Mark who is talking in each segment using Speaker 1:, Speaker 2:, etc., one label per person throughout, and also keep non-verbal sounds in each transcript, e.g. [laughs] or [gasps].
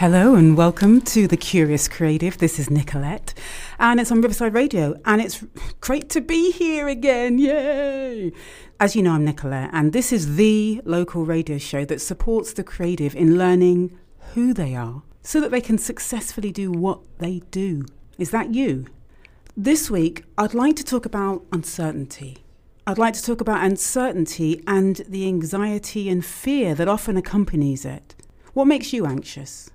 Speaker 1: Hello and welcome to The Curious Creative. This is Nicolette and it's on Riverside Radio and it's great to be here again. Yay! As you know, I'm Nicolette and this is the local radio show that supports the creative in learning who they are so that they can successfully do what they do. Is that you? This week, I'd like to talk about uncertainty. I'd like to talk about uncertainty and the anxiety and fear that often accompanies it. What makes you anxious?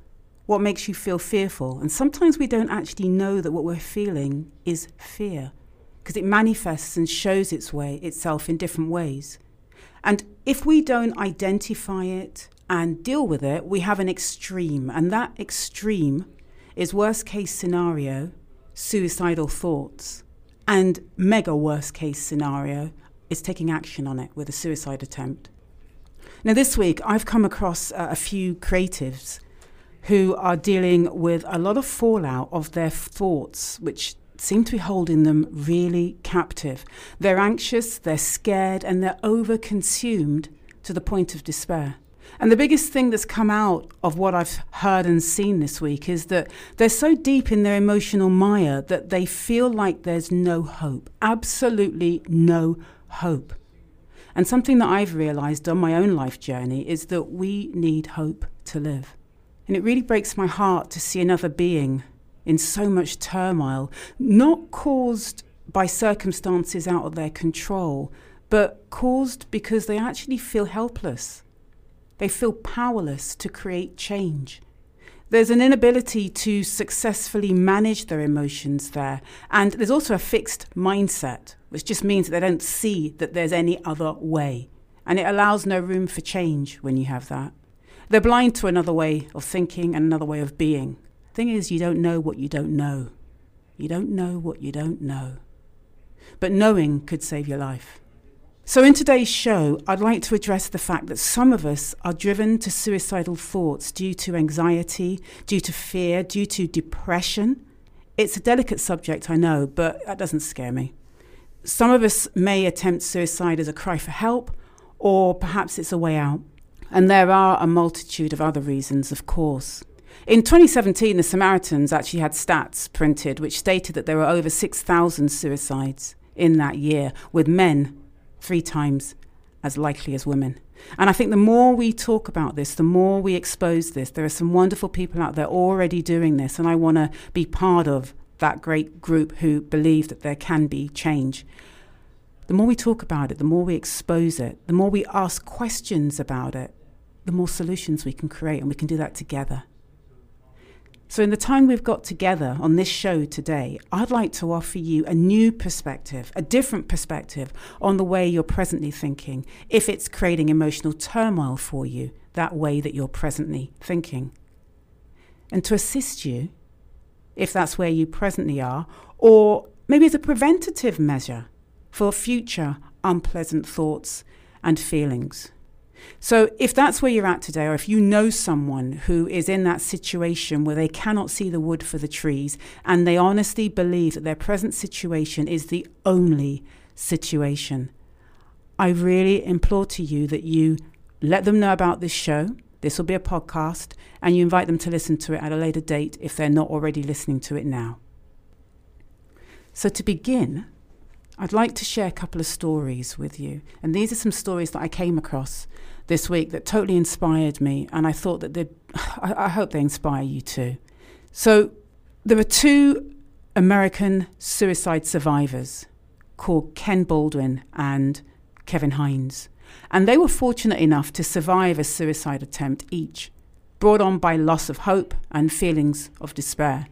Speaker 1: What makes you feel fearful. And sometimes we don't actually know that what we're feeling is fear because it manifests and shows its way itself in different ways. And if we don't identify it and deal with it, we have an extreme. And that extreme is worst case scenario, suicidal thoughts. And mega worst case scenario is taking action on it with a suicide attempt. Now, this week, I've come across uh, a few creatives who are dealing with a lot of fallout of their thoughts, which seem to be holding them really captive. They're anxious, they're scared, and they're overconsumed to the point of despair. And the biggest thing that's come out of what I've heard and seen this week is that they're so deep in their emotional mire that they feel like there's no hope, absolutely no hope. And something that I've realized on my own life journey is that we need hope to live. And it really breaks my heart to see another being in so much turmoil, not caused by circumstances out of their control, but caused because they actually feel helpless. They feel powerless to create change. There's an inability to successfully manage their emotions there. And there's also a fixed mindset, which just means that they don't see that there's any other way. And it allows no room for change when you have that. They're blind to another way of thinking and another way of being. Thing is, you don't know what you don't know. You don't know what you don't know. But knowing could save your life. So, in today's show, I'd like to address the fact that some of us are driven to suicidal thoughts due to anxiety, due to fear, due to depression. It's a delicate subject, I know, but that doesn't scare me. Some of us may attempt suicide as a cry for help, or perhaps it's a way out. And there are a multitude of other reasons, of course. In 2017, the Samaritans actually had stats printed which stated that there were over 6,000 suicides in that year, with men three times as likely as women. And I think the more we talk about this, the more we expose this. There are some wonderful people out there already doing this, and I want to be part of that great group who believe that there can be change. The more we talk about it, the more we expose it, the more we ask questions about it, the more solutions we can create, and we can do that together. So, in the time we've got together on this show today, I'd like to offer you a new perspective, a different perspective on the way you're presently thinking, if it's creating emotional turmoil for you, that way that you're presently thinking. And to assist you, if that's where you presently are, or maybe as a preventative measure for future unpleasant thoughts and feelings. So, if that's where you're at today, or if you know someone who is in that situation where they cannot see the wood for the trees and they honestly believe that their present situation is the only situation, I really implore to you that you let them know about this show. This will be a podcast, and you invite them to listen to it at a later date if they're not already listening to it now. So, to begin, I'd like to share a couple of stories with you. And these are some stories that I came across this week that totally inspired me. And I thought that they [sighs] I, I hope they inspire you too. So there are two American suicide survivors called Ken Baldwin and Kevin Hines. And they were fortunate enough to survive a suicide attempt each, brought on by loss of hope and feelings of despair.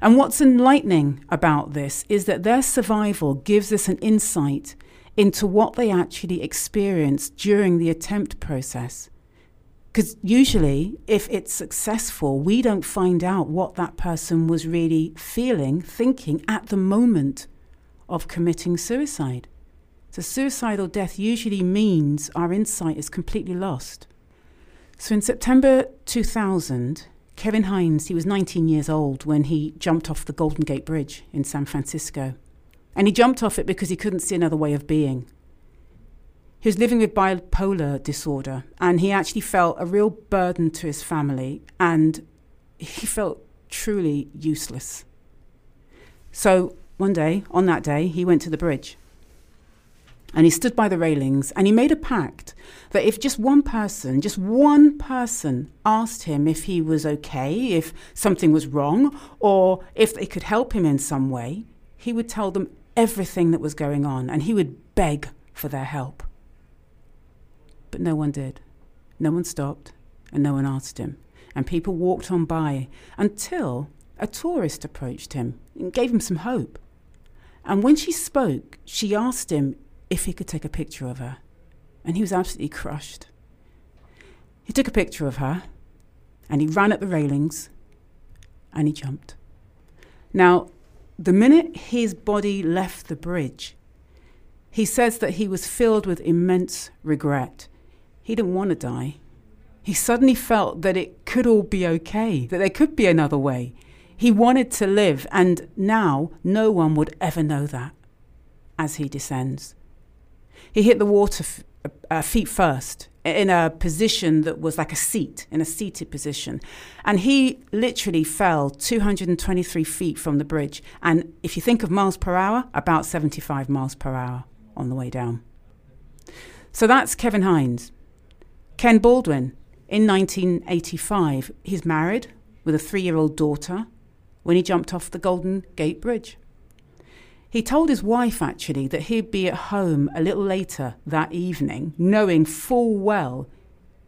Speaker 1: And what's enlightening about this is that their survival gives us an insight into what they actually experienced during the attempt process. Because usually, if it's successful, we don't find out what that person was really feeling, thinking at the moment of committing suicide. So, suicidal death usually means our insight is completely lost. So, in September 2000, Kevin Hines, he was 19 years old when he jumped off the Golden Gate Bridge in San Francisco. And he jumped off it because he couldn't see another way of being. He was living with bipolar disorder and he actually felt a real burden to his family and he felt truly useless. So one day, on that day, he went to the bridge and he stood by the railings and he made a pact that if just one person, just one person asked him if he was okay, if something was wrong, or if they could help him in some way, he would tell them everything that was going on and he would beg for their help. But no one did. No one stopped and no one asked him. And people walked on by until a tourist approached him and gave him some hope. And when she spoke, she asked him if he could take a picture of her. And he was absolutely crushed. He took a picture of her and he ran at the railings and he jumped. Now, the minute his body left the bridge, he says that he was filled with immense regret. He didn't want to die. He suddenly felt that it could all be okay, that there could be another way. He wanted to live, and now no one would ever know that as he descends. He hit the water f- uh, feet first in a position that was like a seat, in a seated position. And he literally fell 223 feet from the bridge. And if you think of miles per hour, about 75 miles per hour on the way down. So that's Kevin Hines. Ken Baldwin, in 1985, he's married with a three year old daughter when he jumped off the Golden Gate Bridge. He told his wife, actually, that he'd be at home a little later that evening, knowing full well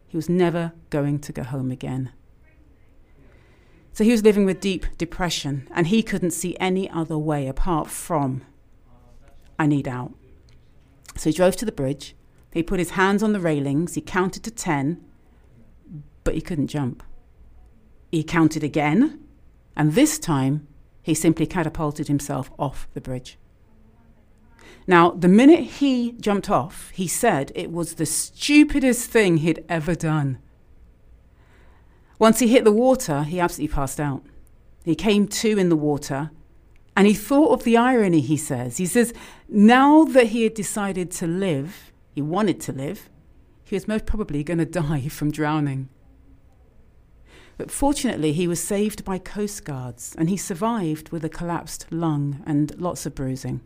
Speaker 1: he was never going to go home again. So he was living with deep depression, and he couldn't see any other way apart from, I need out. So he drove to the bridge, he put his hands on the railings, he counted to 10, but he couldn't jump. He counted again, and this time he simply catapulted himself off the bridge. Now, the minute he jumped off, he said it was the stupidest thing he'd ever done. Once he hit the water, he absolutely passed out. He came to in the water and he thought of the irony, he says. He says, now that he had decided to live, he wanted to live, he was most probably going [laughs] to die from drowning. But fortunately, he was saved by Coast Guards and he survived with a collapsed lung and lots of bruising.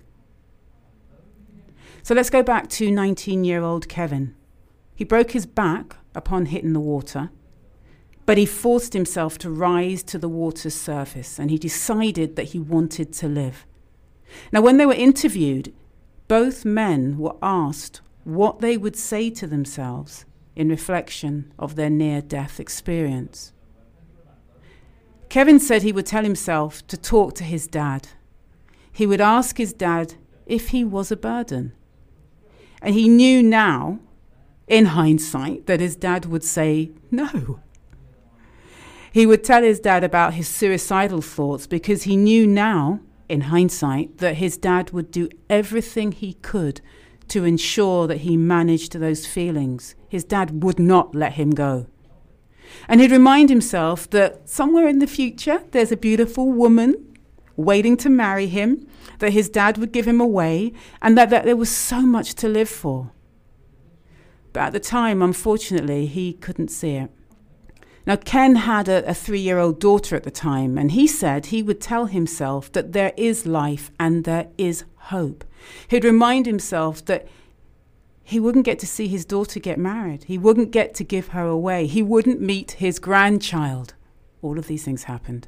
Speaker 1: So let's go back to 19 year old Kevin. He broke his back upon hitting the water, but he forced himself to rise to the water's surface and he decided that he wanted to live. Now, when they were interviewed, both men were asked what they would say to themselves in reflection of their near death experience. Kevin said he would tell himself to talk to his dad. He would ask his dad if he was a burden. And he knew now, in hindsight, that his dad would say no. He would tell his dad about his suicidal thoughts because he knew now, in hindsight, that his dad would do everything he could to ensure that he managed those feelings. His dad would not let him go. And he'd remind himself that somewhere in the future there's a beautiful woman waiting to marry him, that his dad would give him away, and that, that there was so much to live for. But at the time, unfortunately, he couldn't see it. Now, Ken had a, a three year old daughter at the time, and he said he would tell himself that there is life and there is hope. He'd remind himself that he wouldn't get to see his daughter get married. He wouldn't get to give her away. He wouldn't meet his grandchild. All of these things happened.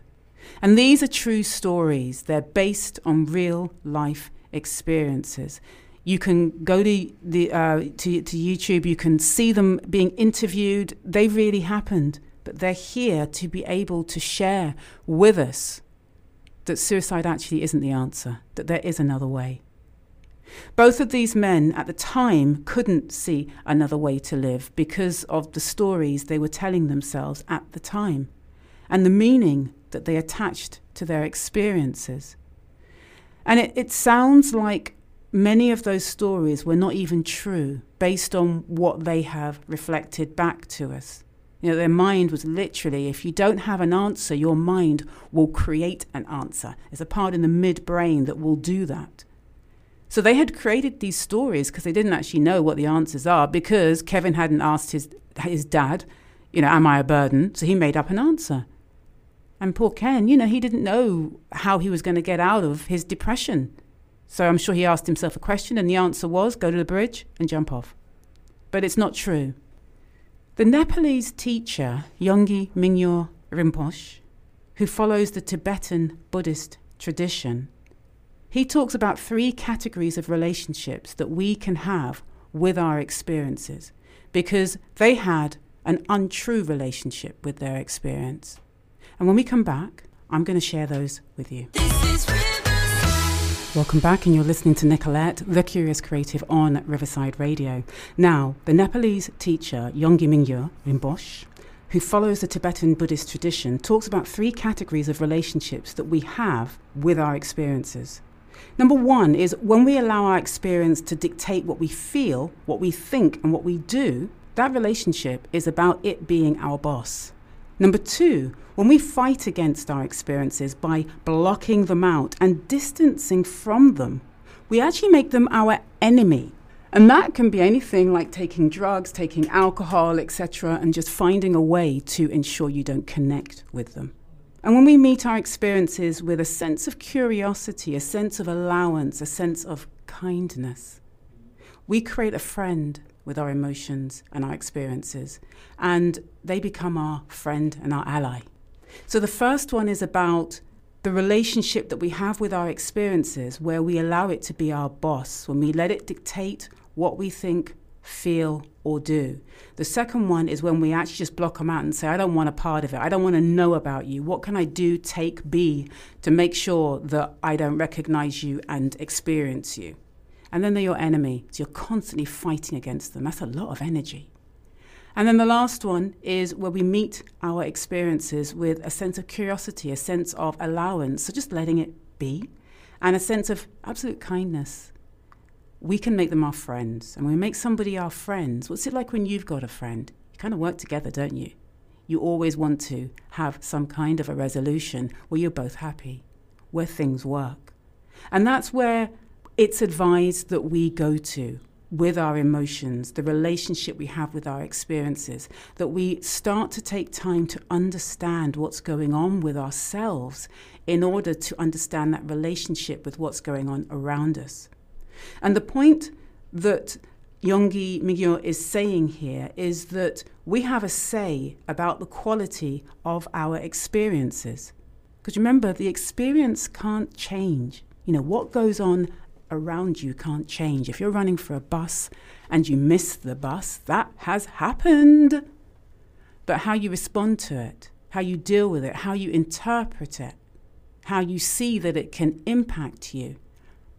Speaker 1: And these are true stories. They're based on real life experiences. You can go to, the, uh, to, to YouTube, you can see them being interviewed. They really happened. But they're here to be able to share with us that suicide actually isn't the answer, that there is another way. Both of these men at the time couldn't see another way to live because of the stories they were telling themselves at the time and the meaning that they attached to their experiences. And it, it sounds like many of those stories were not even true based on what they have reflected back to us. You know, their mind was literally, if you don't have an answer, your mind will create an answer. There's a part in the midbrain that will do that. So they had created these stories because they didn't actually know what the answers are because Kevin hadn't asked his his dad, you know, am I a burden? So he made up an answer. And poor Ken, you know, he didn't know how he was going to get out of his depression. So I'm sure he asked himself a question, and the answer was go to the bridge and jump off. But it's not true. The Nepalese teacher, Yongey Mingyur Rinpoche, who follows the Tibetan Buddhist tradition, he talks about three categories of relationships that we can have with our experiences because they had an untrue relationship with their experience. And when we come back, I'm going to share those with you. Welcome back, and you're listening to Nicolette, the Curious Creative on Riverside Radio. Now, the Nepalese teacher Yongey Mingyur Rinpoche, who follows the Tibetan Buddhist tradition, talks about three categories of relationships that we have with our experiences. Number one is when we allow our experience to dictate what we feel, what we think, and what we do, that relationship is about it being our boss. Number two, when we fight against our experiences by blocking them out and distancing from them, we actually make them our enemy. And that can be anything like taking drugs, taking alcohol, etc., and just finding a way to ensure you don't connect with them. And when we meet our experiences with a sense of curiosity, a sense of allowance, a sense of kindness, we create a friend with our emotions and our experiences, and they become our friend and our ally. So the first one is about the relationship that we have with our experiences, where we allow it to be our boss, when we let it dictate what we think, feel, or do. The second one is when we actually just block them out and say, I don't want a part of it. I don't want to know about you. What can I do, take, be, to make sure that I don't recognize you and experience you? And then they're your enemy. So you're constantly fighting against them. That's a lot of energy. And then the last one is where we meet our experiences with a sense of curiosity, a sense of allowance, so just letting it be, and a sense of absolute kindness we can make them our friends. And when we make somebody our friends, what's it like when you've got a friend? You kind of work together, don't you? You always want to have some kind of a resolution where you're both happy, where things work. And that's where it's advised that we go to with our emotions, the relationship we have with our experiences, that we start to take time to understand what's going on with ourselves in order to understand that relationship with what's going on around us. And the point that Yongey Mingyur is saying here is that we have a say about the quality of our experiences. Because remember, the experience can't change. You know, what goes on around you can't change. If you're running for a bus and you miss the bus, that has happened. But how you respond to it, how you deal with it, how you interpret it, how you see that it can impact you,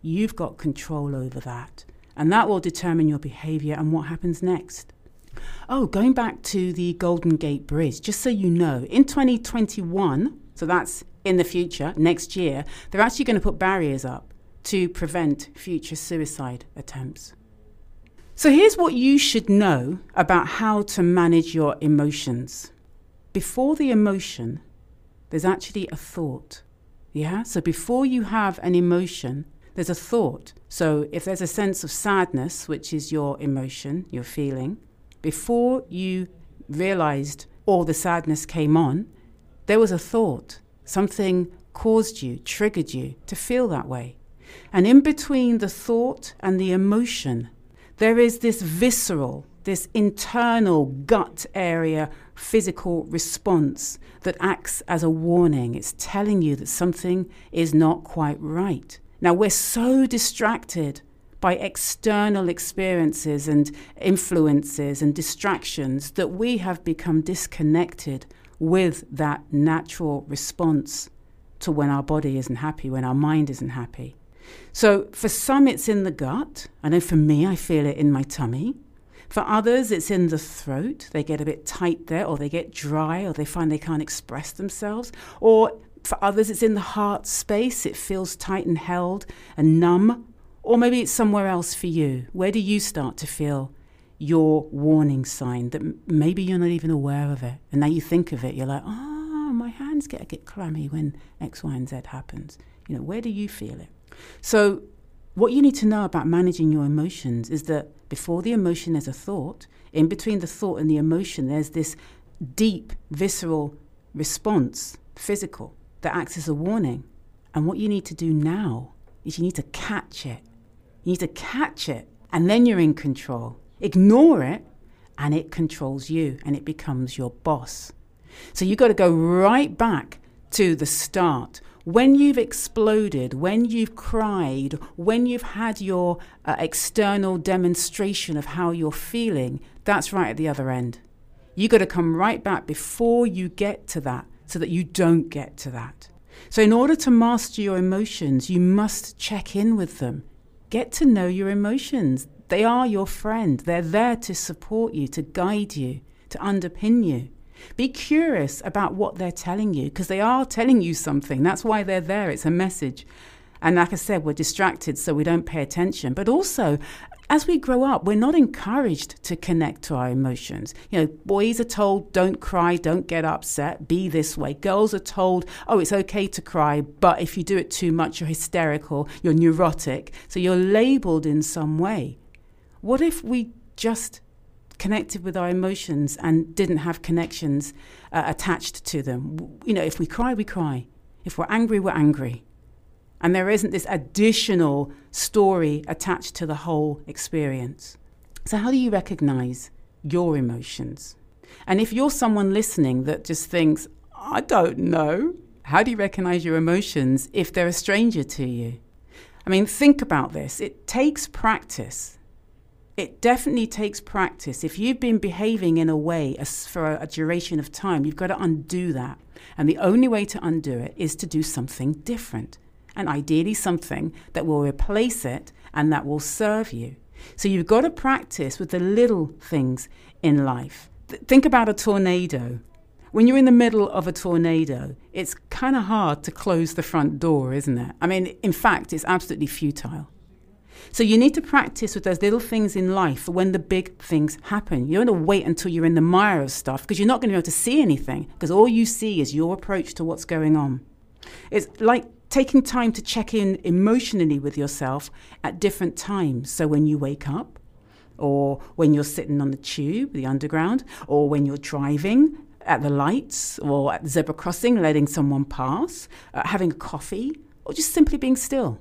Speaker 1: You've got control over that. And that will determine your behavior and what happens next. Oh, going back to the Golden Gate Bridge, just so you know, in 2021, so that's in the future, next year, they're actually going to put barriers up to prevent future suicide attempts. So here's what you should know about how to manage your emotions. Before the emotion, there's actually a thought. Yeah? So before you have an emotion, there's a thought. So if there's a sense of sadness, which is your emotion, your feeling, before you realized all the sadness came on, there was a thought. Something caused you, triggered you to feel that way. And in between the thought and the emotion, there is this visceral, this internal gut area physical response that acts as a warning. It's telling you that something is not quite right. Now, we're so distracted by external experiences and influences and distractions that we have become disconnected with that natural response to when our body isn't happy, when our mind isn't happy. So, for some, it's in the gut. I know for me, I feel it in my tummy. For others, it's in the throat. They get a bit tight there, or they get dry, or they find they can't express themselves. Or for others, it's in the heart space. It feels tight and held and numb. Or maybe it's somewhere else for you. Where do you start to feel your warning sign that maybe you're not even aware of it? And now you think of it, you're like, oh, my hands get bit clammy when X, Y, and Z happens. You know, where do you feel it? So, what you need to know about managing your emotions is that before the emotion, there's a thought. In between the thought and the emotion, there's this deep, visceral response physical, that acts as a warning. And what you need to do now is you need to catch it. You need to catch it, and then you're in control. Ignore it, and it controls you, and it becomes your boss. So you've got to go right back to the start. When you've exploded, when you've cried, when you've had your uh, external demonstration of how you're feeling, that's right at the other end. You've got to come right back before you get to that so that you don't get to that. So, in order to master your emotions, you must check in with them. Get to know your emotions. They are your friend. They're there to support you, to guide you, to underpin you. Be curious about what they're telling you because they are telling you something. That's why they're there. It's a message. And like I said, we're distracted, so we don't pay attention. But also, as we grow up, we're not encouraged to connect to our emotions. You know, boys are told, don't cry, don't get upset, be this way. Girls are told, oh, it's okay to cry, but if you do it too much, you're hysterical, you're neurotic. So you're labeled in some way. What if we just connected with our emotions and didn't have connections uh, attached to them? You know, if we cry, we cry. If we're angry, we're angry. And there isn't this additional story attached to the whole experience. So, how do you recognize your emotions? And if you're someone listening that just thinks, I don't know, how do you recognize your emotions if they're a stranger to you? I mean, think about this. It takes practice. It definitely takes practice. If you've been behaving in a way for a duration of time, you've got to undo that. And the only way to undo it is to do something different and ideally something that will replace it and that will serve you. So you've got to practice with the little things in life. Th- think about a tornado. When you're in the middle of a tornado, it's kind of hard to close the front door, isn't it? I mean, in fact, it's absolutely futile. So you need to practice with those little things in life for when the big things happen. You don't want to wait until you're in the mire of stuff because you're not going to be able to see anything because all you see is your approach to what's going on. It's like taking time to check in emotionally with yourself at different times. So when you wake up, or when you're sitting on the tube, the underground, or when you're driving at the lights or at the zebra crossing, letting someone pass, uh, having a coffee, or just simply being still,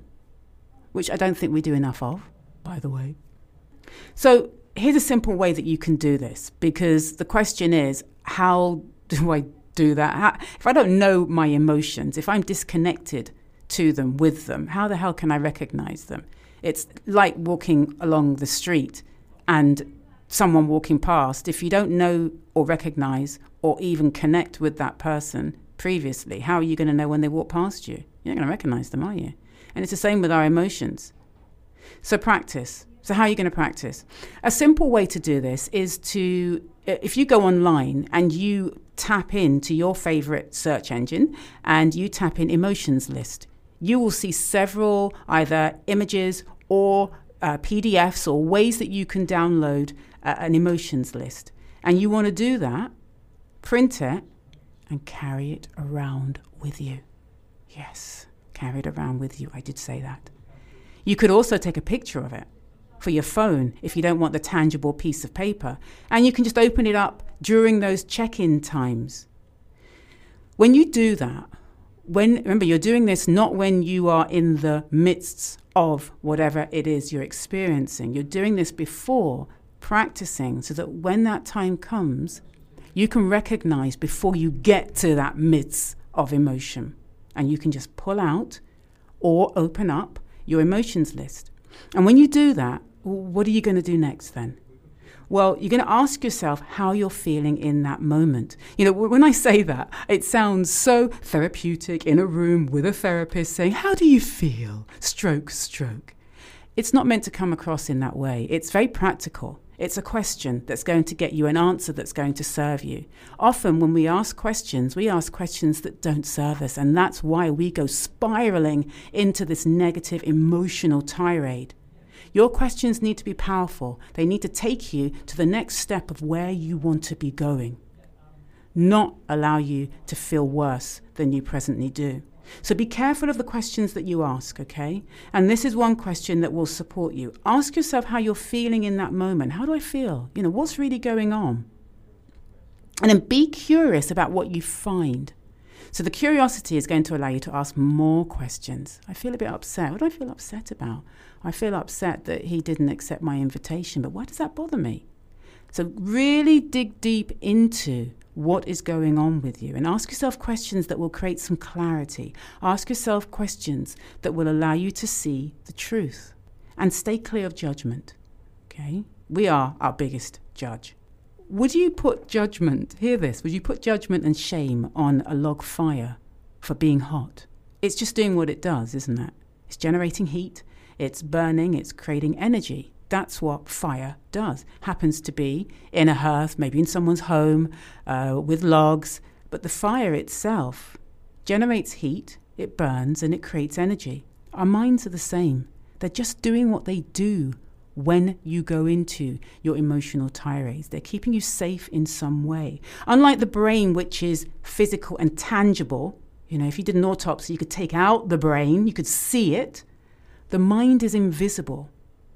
Speaker 1: which I don't think we do enough of, by the way. So here's a simple way that you can do this because the question is how [laughs] do I do that? How, if I don't know my emotions, if I'm disconnected to them, with them. How the hell can I recognize them? It's like walking along the street and someone walking past. If you don't know or recognize or even connect with that person previously, how are you going to know when they walk past you? You're not going to recognize them, are you? And it's the same with our emotions. So practice. So, how are you going to practice? A simple way to do this is to, uh, if you go online and you tap into your favorite search engine and you tap in emotions list, you will see several either images or uh, PDFs or ways that you can download uh, an emotions list. And you want to do that, print it, and carry it around with you. Yes, carry it around with you. I did say that. You could also take a picture of it for your phone if you don't want the tangible piece of paper. And you can just open it up during those check in times. When you do that, when remember you're doing this not when you are in the midst of whatever it is you're experiencing. You're doing this before practicing so that when that time comes, you can recognize before you get to that midst of emotion. And you can just pull out or open up your emotions list. And when you do that, what are you going to do next then? Well, you're going to ask yourself how you're feeling in that moment. You know, when I say that, it sounds so therapeutic in a room with a therapist saying, How do you feel? Stroke, stroke. It's not meant to come across in that way. It's very practical. It's a question that's going to get you an answer that's going to serve you. Often, when we ask questions, we ask questions that don't serve us, and that's why we go spiraling into this negative emotional tirade. Your questions need to be powerful. They need to take you to the next step of where you want to be going, not allow you to feel worse than you presently do. So be careful of the questions that you ask, okay? And this is one question that will support you. Ask yourself how you're feeling in that moment. How do I feel? You know, what's really going on? And then be curious about what you find. So the curiosity is going to allow you to ask more questions. I feel a bit upset. What do I feel upset about? I feel upset that he didn't accept my invitation, but why does that bother me? So really dig deep into what is going on with you and ask yourself questions that will create some clarity. Ask yourself questions that will allow you to see the truth and stay clear of judgment. Okay? We are our biggest judge. Would you put judgment, hear this, would you put judgment and shame on a log fire for being hot? It's just doing what it does, isn't it? It's generating heat, it's burning, it's creating energy. That's what fire does. Happens to be in a hearth, maybe in someone's home, uh, with logs, but the fire itself generates heat, it burns, and it creates energy. Our minds are the same. They're just doing what they do when you go into your emotional tirades. They're keeping you safe in some way. Unlike the brain, which is physical and tangible, you know, if you did an autopsy, you could take out the brain, you could see it. The mind is invisible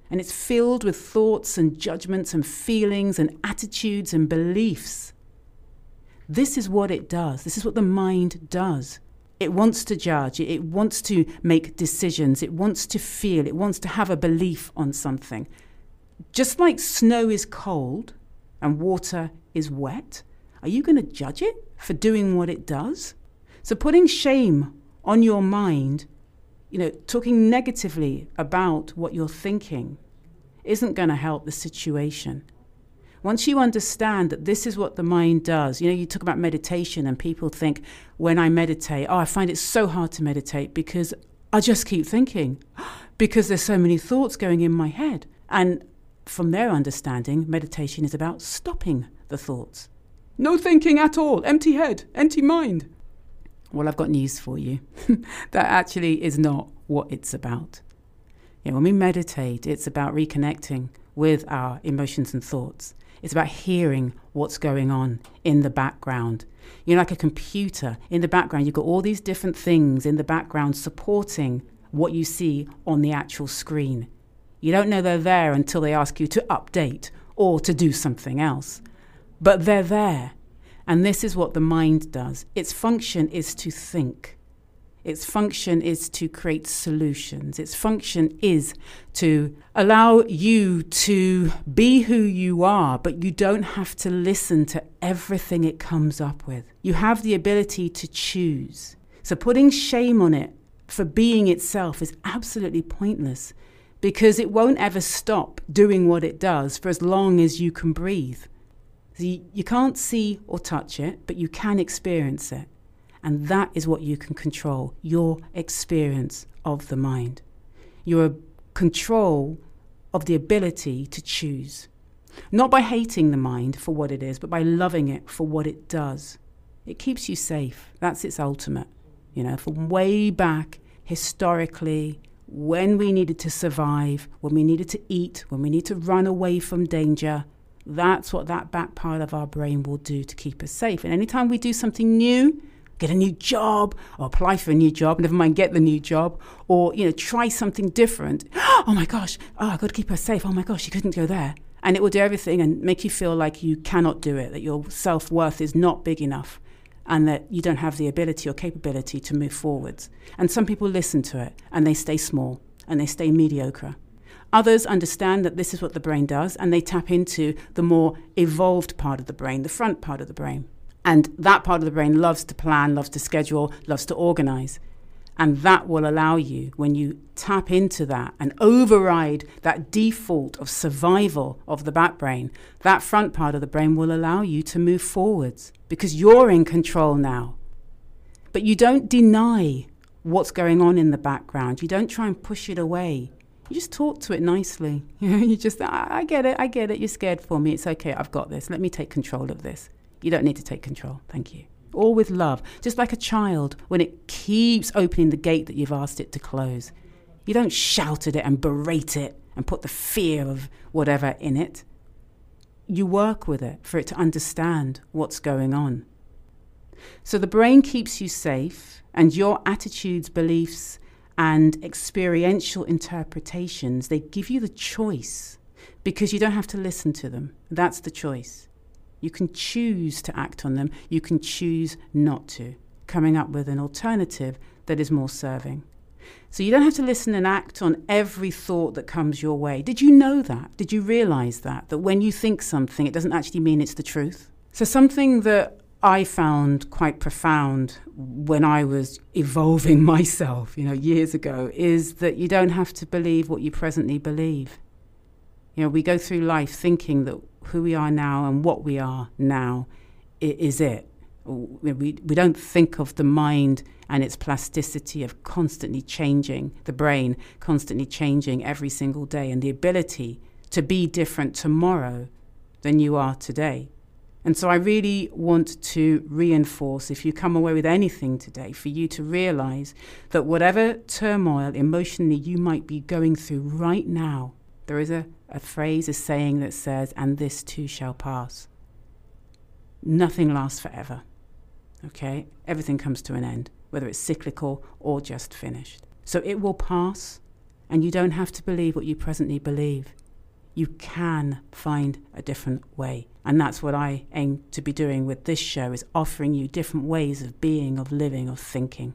Speaker 1: and it's filled with thoughts and judgments and feelings and attitudes and beliefs. This is what it does. This is what the mind does. It wants to judge, it wants to make decisions, it wants to feel, it wants to have a belief on something. Just like snow is cold and water is wet, are you going to judge it for doing what it does? So putting shame on your mind, you know, talking negatively about what you're thinking isn't going to help the situation once you understand that this is what the mind does, you know, you talk about meditation, and people think when I meditate, oh, I find it so hard to meditate because I just keep thinking, [gasps] because there's so many thoughts going in my head. And from their understanding, meditation is about stopping the thoughts. No thinking at all, empty head, empty mind. Well, I've got news for you. [laughs] that actually is not what it's about. Yeah, when we meditate, it's about reconnecting with our emotions and thoughts. It's about hearing what's going on in the background. You're like a computer. In the background, you've got all these different things in the background supporting what you see on the actual screen. You don't know they're there until they ask you to update or to do something else. But they're there. And this is what the mind does its function is to think. Its function is to create solutions. Its function is to allow you to be who you are, but you don't have to listen to everything it comes up with. You have the ability to choose. So putting shame on it for being itself is absolutely pointless because it won't ever stop doing what it does for as long as you can breathe. You can't see or touch it, but you can experience it. And that is what you can control your experience of the mind. Your control of the ability to choose. Not by hating the mind for what it is, but by loving it for what it does. It keeps you safe. That's its ultimate. You know, from way back historically, when we needed to survive, when we needed to eat, when we need to run away from danger, that's what that back part of our brain will do to keep us safe. And anytime we do something new, get a new job or apply for a new job, never mind get the new job, or you know, try something different. [gasps] Oh my gosh, oh I gotta keep her safe. Oh my gosh, she couldn't go there. And it will do everything and make you feel like you cannot do it, that your self worth is not big enough, and that you don't have the ability or capability to move forwards. And some people listen to it and they stay small and they stay mediocre. Others understand that this is what the brain does and they tap into the more evolved part of the brain, the front part of the brain. And that part of the brain loves to plan, loves to schedule, loves to organize. And that will allow you, when you tap into that and override that default of survival of the back brain, that front part of the brain will allow you to move forwards because you're in control now. But you don't deny what's going on in the background. You don't try and push it away. You just talk to it nicely. [laughs] You just, I, I get it, I get it. You're scared for me. It's okay. I've got this. Let me take control of this. You don't need to take control. Thank you. All with love, just like a child when it keeps opening the gate that you've asked it to close. You don't shout at it and berate it and put the fear of whatever in it. You work with it for it to understand what's going on. So the brain keeps you safe, and your attitudes, beliefs, and experiential interpretations, they give you the choice because you don't have to listen to them. That's the choice. You can choose to act on them, you can choose not to. coming up with an alternative that is more serving. So you don't have to listen and act on every thought that comes your way. Did you know that? Did you realize that? That when you think something, it doesn't actually mean it's the truth? So, something that I found quite profound when I was evolving [laughs] myself, you know, years ago, is that you don't have to believe what you presently believe. You know, we go through life thinking that who we are now and what we are now is it. We, we don't think of the mind and its plasticity of constantly changing, the brain constantly changing every single day, and the ability to be different tomorrow than you are today. And so I really want to reinforce, if you come away with anything today, for you to realize that whatever turmoil emotionally you might be going through right now, there is a, a phrase, a saying that says, and this too shall pass. Nothing lasts forever. Okay? Everything comes to an end, whether it's cyclical or just finished. So it will pass, and you don't have to believe what you presently believe you can find a different way. And that's what I aim to be doing with this show is offering you different ways of being, of living, of thinking.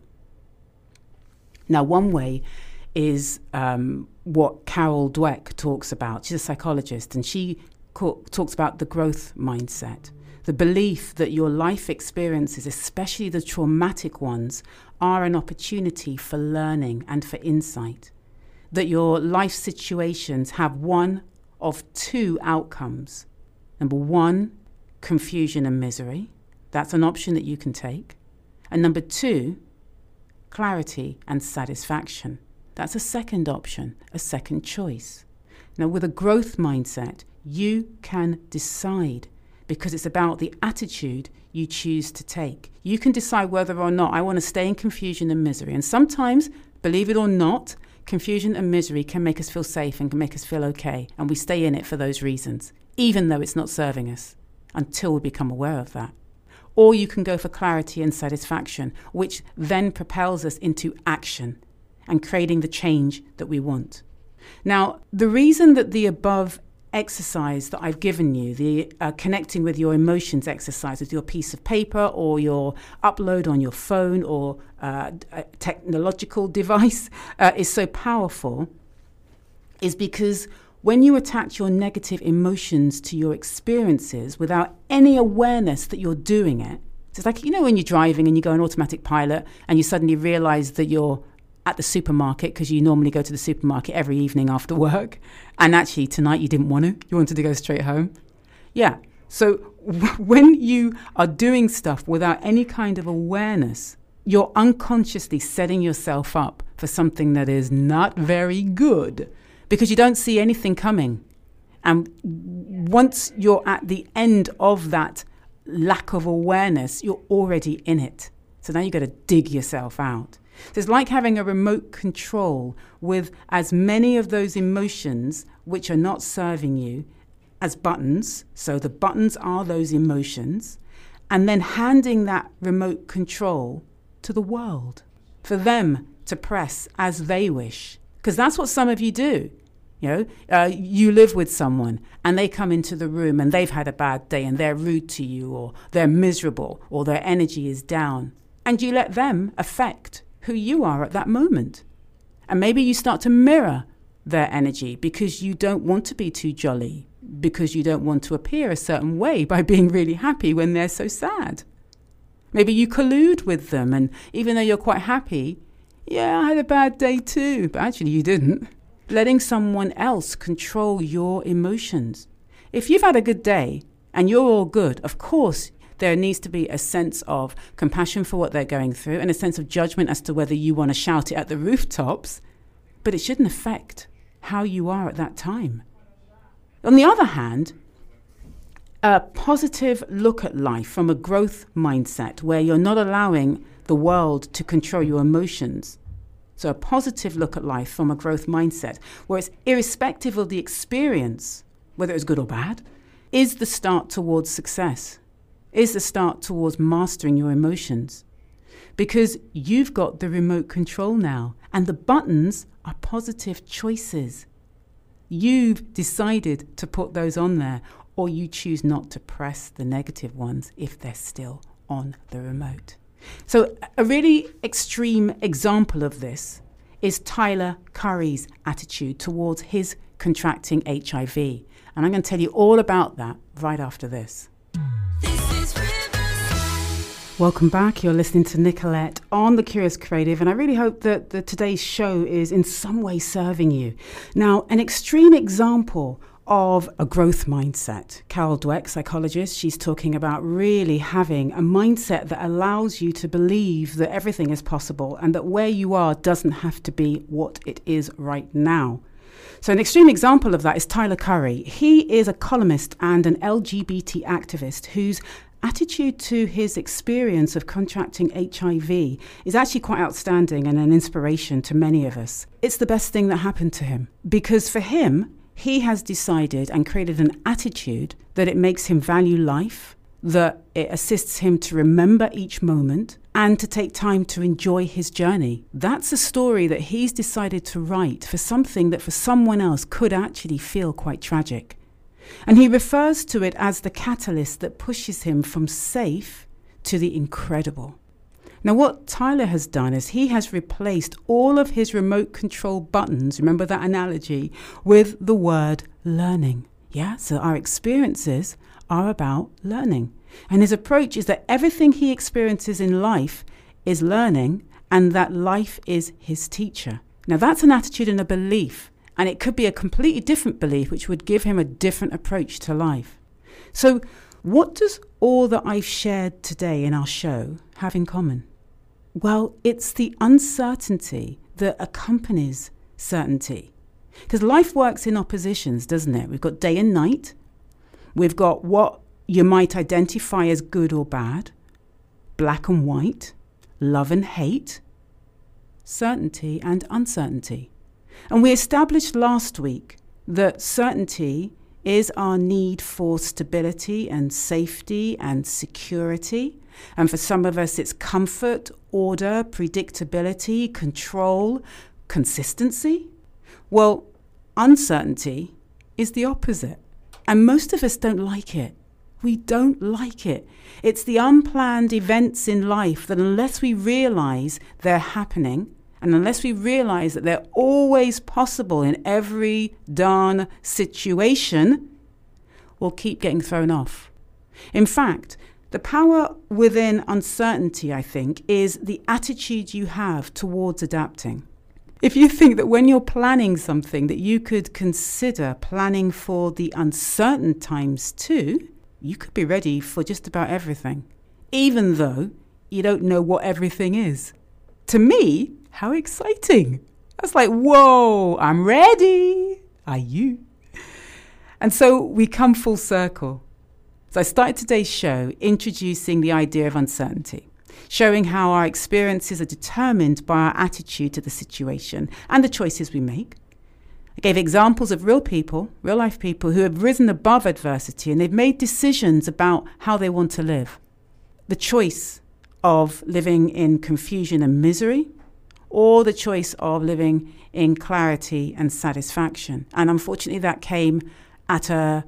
Speaker 1: Now, one way is um, what Carol Dweck talks about. She's a psychologist, and she co- talks about the growth mindset. The belief that your life experiences, especially the traumatic ones, are an opportunity for learning and for insight. That your life situations have one of two outcomes. Number one, confusion and misery. That's an option that you can take. And number two, clarity and satisfaction. That's a second option, a second choice. Now, with a growth mindset, you can decide because it's about the attitude you choose to take. You can decide whether or not I want to stay in confusion and misery. And sometimes, believe it or not, Confusion and misery can make us feel safe and can make us feel okay, and we stay in it for those reasons, even though it's not serving us, until we become aware of that. Or you can go for clarity and satisfaction, which then propels us into action and creating the change that we want. Now, the reason that the above exercise that I've given you, the uh, connecting with your emotions exercise with your piece of paper or your upload on your phone or uh, technological [laughs] device, uh, is so powerful, is because when you attach your negative emotions to your experiences without any awareness that you're doing it, it's like, you know, when you're driving and you go on automatic pilot and you suddenly realize that you're at the supermarket because you normally go to the supermarket every evening after [laughs] work. And actually, tonight you didn't want to. You wanted to go straight home. Yeah. So when you are doing stuff without any kind of awareness, you're unconsciously setting yourself up for something that is not very good because you don't see anything coming. And once you're at the end of that lack of awareness, you're already in it. So now you've got to dig yourself out. So it's like having a remote control with as many of those emotions which are not serving you as buttons. So the buttons are those emotions. And then handing that remote control to the world for them to press as they wish. Because that's what some of you do. You know, uh, you live with someone and they come into the room and they've had a bad day and they're rude to you or they're miserable or their energy is down. And you let them affect who you are at that moment. And maybe you start to mirror their energy because you don't want to be too jolly, because you don't want to appear a certain way by [laughs] being really happy when they're so sad. Maybe you collude with them, and even though you're quite happy, yeah, I had a bad day too, but actually you didn't. Letting someone else control your emotions. If you've had a good day and you're all good, of course there needs to be a sense of compassion for what they're going through and a sense of judgment as to whether you want to shout it at the [laughs] rooftops, but it shouldn't affect how you are at that time. On the other hand, a positive look at life from a growth mindset where you're not allowing the world to control your emotions. So, a positive look at life from a growth mindset where it's irrespective of the experience, whether it's good or bad, is the start towards success is the start towards mastering your emotions. Because you've got the remote control now, and the buttons are positive choices. You've decided to put those on there, or you choose not to press the negative ones if they're still on the remote. So, a really extreme example of this is Tyler Curry's attitude towards his contracting HIV. And I'm going to tell you all about that right after this. Welcome back. You're listening to Nicolette on The Curious Creative, and I really hope that the, today's show is in some way serving you. Now, an extreme example of a growth mindset. Carol Dweck, psychologist, she's talking about really having a mindset that allows you to believe that everything is possible and that where you are doesn't have to be what it is right now. So, an extreme example of that is Tyler Curry. He is a columnist and an LGBT activist whose attitude to his experience of contracting HIV is actually quite outstanding and an inspiration to many of us. It's the best thing that happened to him because for him, he has decided and created an attitude that it makes him value life, that it assists him to remember each moment and to take time to enjoy his journey. That's a story that he's decided to write for something that for someone else could actually feel quite tragic. And he refers to it as the catalyst that pushes him from safe to the incredible. Now, what Tyler has done is he has replaced all of his remote control buttons, remember that analogy, with the word learning. Yeah, so our experiences are about learning. And his approach is that everything he experiences in life is learning and that life is his teacher. Now, that's an attitude and a belief and it could be a completely different belief, which would give him a different approach to life. So, what does all that I've shared today in our show have in common? Well, it's the uncertainty that accompanies certainty. Because life works in oppositions, doesn't it? We've got day and night, we've got what you might identify as good or bad, black and white, love and hate, certainty and uncertainty. And we established last week that certainty is our need for stability and safety and security. And for some of us, it's comfort, order, predictability, control, consistency. Well, uncertainty is the opposite. And most of us don't like it. We don't like it. It's the unplanned events in life that, unless we realize they're happening, and unless we realize that they're always possible in every darn situation, we'll keep getting thrown off. In fact, the power within uncertainty, I think, is the attitude you have towards adapting. If you think that when you're planning something that you could consider planning for the uncertain times too, you could be ready for just about everything, even though you don't know what everything is. To me, how exciting! That's like, whoa, I'm ready. Are you? And so we come full circle. So I started today's show introducing the idea of uncertainty, showing how our experiences are determined by our attitude to the situation and the choices we make. I gave examples of real people, real life people, who have risen above adversity and they've made decisions about how they want to live. The choice of living in confusion and misery or the choice of living in clarity and satisfaction. And unfortunately, that came at a,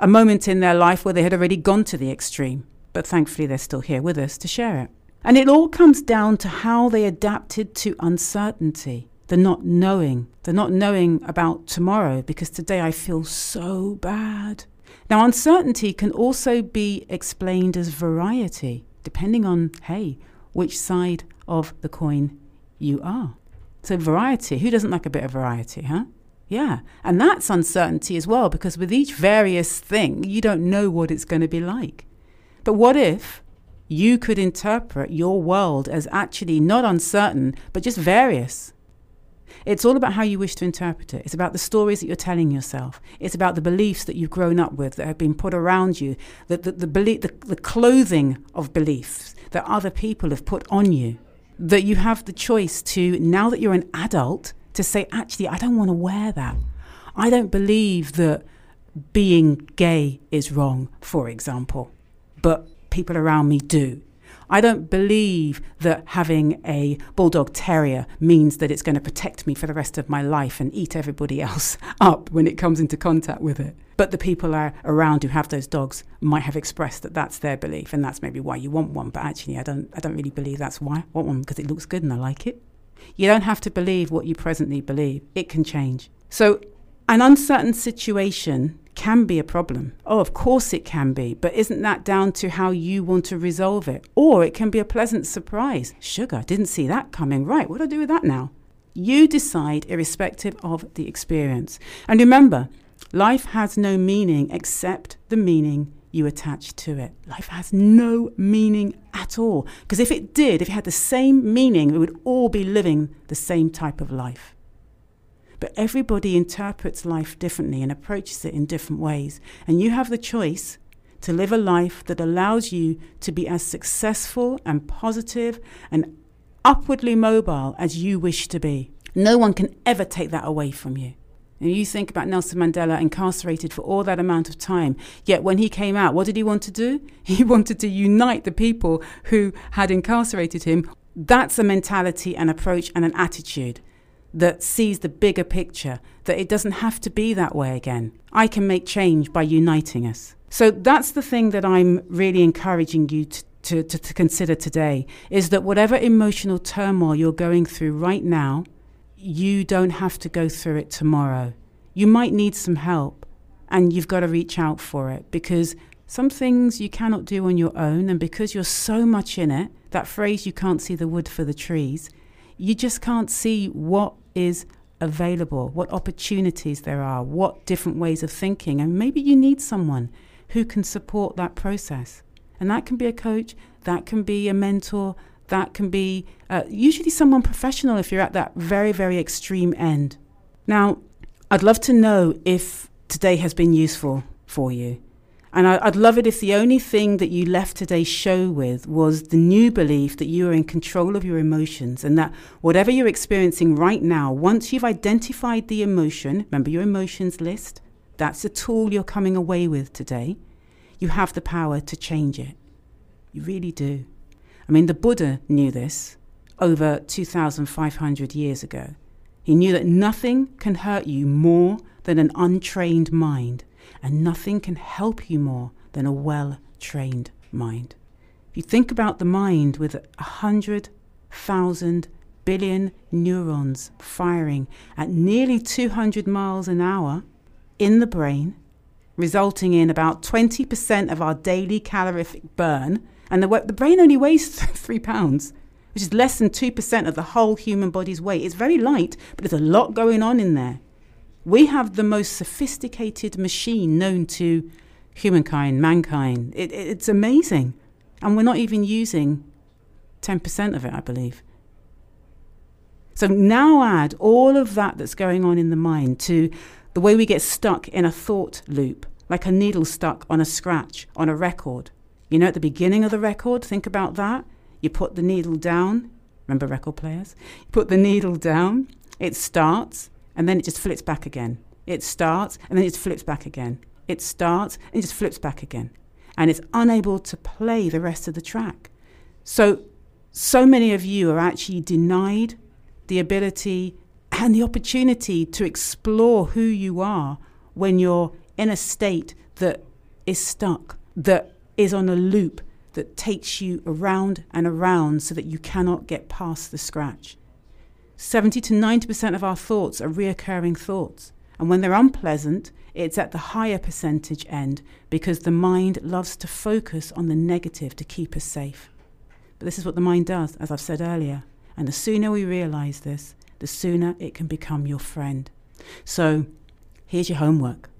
Speaker 1: a moment in their life where they had already gone to the extreme. But thankfully, they're still here with us to share it. And it all comes down to how they adapted to uncertainty, the not knowing, the not knowing about tomorrow, because today I feel so bad. Now, uncertainty can also be explained as variety, depending on, hey, which side of the coin you are. So, variety. Who doesn't like a bit of variety, huh? Yeah. And that's uncertainty as well, because with each various thing, you don't know what it's going to be like. But what if you could interpret your world as actually not uncertain, but just various? It's all about how you wish to interpret it. It's about the stories that you're telling yourself. It's about the beliefs that you've grown up with that have been put around you, the, the, the, the, the clothing of beliefs that other people have put on you that you have the choice to, now that you're an adult, to say, actually, I don't want to wear that. I don't believe that being gay is wrong, for example, but people around me do. I don't believe that having a bulldog terrier means that it's going to protect me for the rest of my life and eat everybody [laughs] else up when it comes into contact with it. But the people are around who have those dogs might have expressed that that's their belief, and that's maybe why you want one. But actually, I don't, I don't really believe that's why I want one because it looks good and I like it. You don't have to believe what you presently believe, it can change. So, an uncertain situation can be a problem. Oh, of course it can be, but isn't that down to how you want to resolve it? Or it can be a pleasant surprise. Sugar, didn't see that coming. Right, what do I do with that now? You decide irrespective of the experience. And remember, life has no meaning except the meaning you attach to it. Life has no meaning at all. Because if it did, if it had the same meaning, we would all be living the same type of life. But everybody interprets life differently and approaches it in different ways. And you have the choice to live a life that allows you to be as successful and positive and upwardly mobile as you wish to be. No one can ever take that away from you. And you think about Nelson Mandela incarcerated for all that amount of time. Yet when he came out, what did he want to do? [laughs] He wanted to unite the people who had incarcerated him. That's a mentality, an approach, and an attitude that sees the bigger picture, that it doesn't have to be that way again. I can make change by uniting us. So that's the thing that I'm really encouraging you to, to, to, to consider today is that whatever emotional turmoil you're going through right now, you don't have to go through it tomorrow. You might need some help and you've got to reach out for it because some things you cannot do on your own. And because you're so much in it, that phrase, you can't see the wood for the trees, you just can't see what is available, what opportunities there are, what different ways of thinking. And maybe you need someone who can support that process. And that can be a coach, that can be a mentor, that can be uh, usually someone professional if you're at that very, very extreme end. Now, I'd love to know if today has been useful for you. And I, would love it if the only thing that you left today's show with was the new belief that you are in control of your emotions and that whatever you're experiencing right now, once you've identified the emotion, remember your emotions list, that's the tool you're coming away with today, you have the power to change it. You really do. I mean, the Buddha knew this over 2,500 years ago. He knew that nothing can hurt you more than an untrained mind and nothing can help you more than a well trained mind. If you think about the mind with a hundred thousand billion neurons firing at nearly 200 miles an hour in the brain, resulting in about 20% of our daily calorific burn, and the, the brain only weighs [laughs] three pounds, which is less than 2% of the whole human body's weight. It's very light, but there's a lot going on in there. We have the most sophisticated machine known to humankind, mankind. It, it, it's amazing. And we're not even using 10% of it, I believe. So now add all of that that's going on in the mind to the way we get stuck in a thought loop, like a needle stuck on a scratch on a record. You know, at the beginning of the record, think about that. You put the needle down. Remember record players? You put the needle down, it starts, and then it just flips back again. It starts and then it just flips back again. It starts and it just flips back again. And it's unable to play the rest of the track. So, so many of you are actually denied the ability and the opportunity to explore who you are when you're in a state that is stuck, that is on a loop that takes you around and around so that you cannot get past the scratch. 70 to 90% of our thoughts are reoccurring thoughts. And when they're unpleasant, it's at the higher percentage end because the mind loves to focus on the negative to keep us safe. But this is what the mind does, as I've said earlier. And the sooner we realize this, the sooner it can become your friend. So here's your homework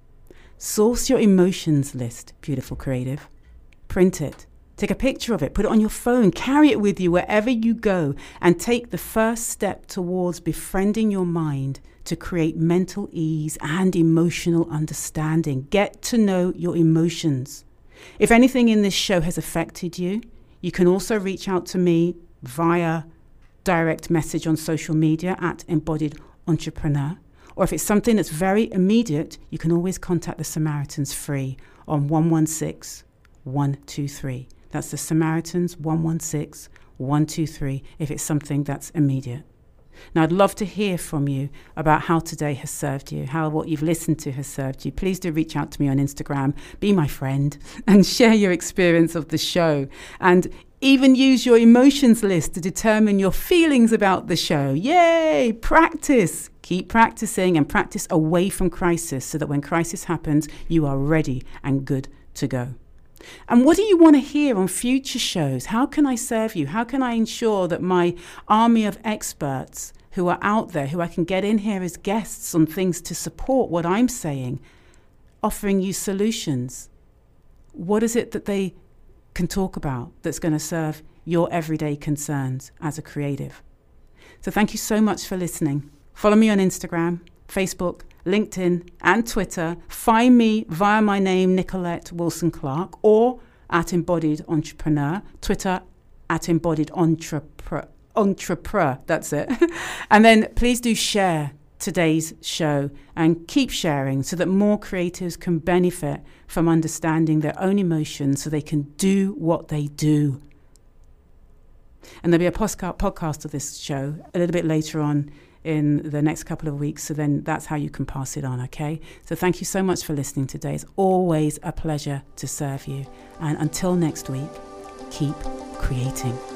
Speaker 1: source your emotions list, beautiful creative. Print it Take a picture of it, put it on your phone, carry it with you wherever you go, and take the first step towards befriending your mind to create mental ease and emotional understanding. Get to know your emotions. If anything in this show has affected you, you can also reach out to me via direct message on social media at Embodied Entrepreneur. Or if it's something that's very immediate, you can always contact the Samaritans free on 116 123. That's the Samaritans 116 123 if it's something that's immediate. Now, I'd love to hear from you about how today has served you, how what you've listened to has served you. Please do reach out to me on Instagram, be my friend, [laughs] and share your experience of the show. And even use your emotions list to determine your feelings about the show. Yay! Practice. Keep practicing and practice away from crisis so that when crisis happens, you are ready and good to go. And what do you want to hear on future shows? How can I serve you? How can I ensure that my army of experts who are out there, who I can get in here as guests on things to support what I'm saying, offering you solutions? What is it that they can talk about that's going to serve your everyday concerns as a creative? So, thank you so much for listening. Follow me on Instagram, Facebook, LinkedIn, and Twitter. Find me via my name, Nicolette Wilson Clark, or at Embodied Entrepreneur, Twitter at Embodied Entrepreneur. That's it. [laughs] and then please do share today's show and keep sharing so that more creatives can benefit from understanding their own emotions so they can do what they do. And there'll be a podcast of this show a little bit later on in the next couple of weeks. So then that's how you can pass it on, okay? So thank you so much for listening today. It's always a pleasure to serve you. And until next week, keep creating.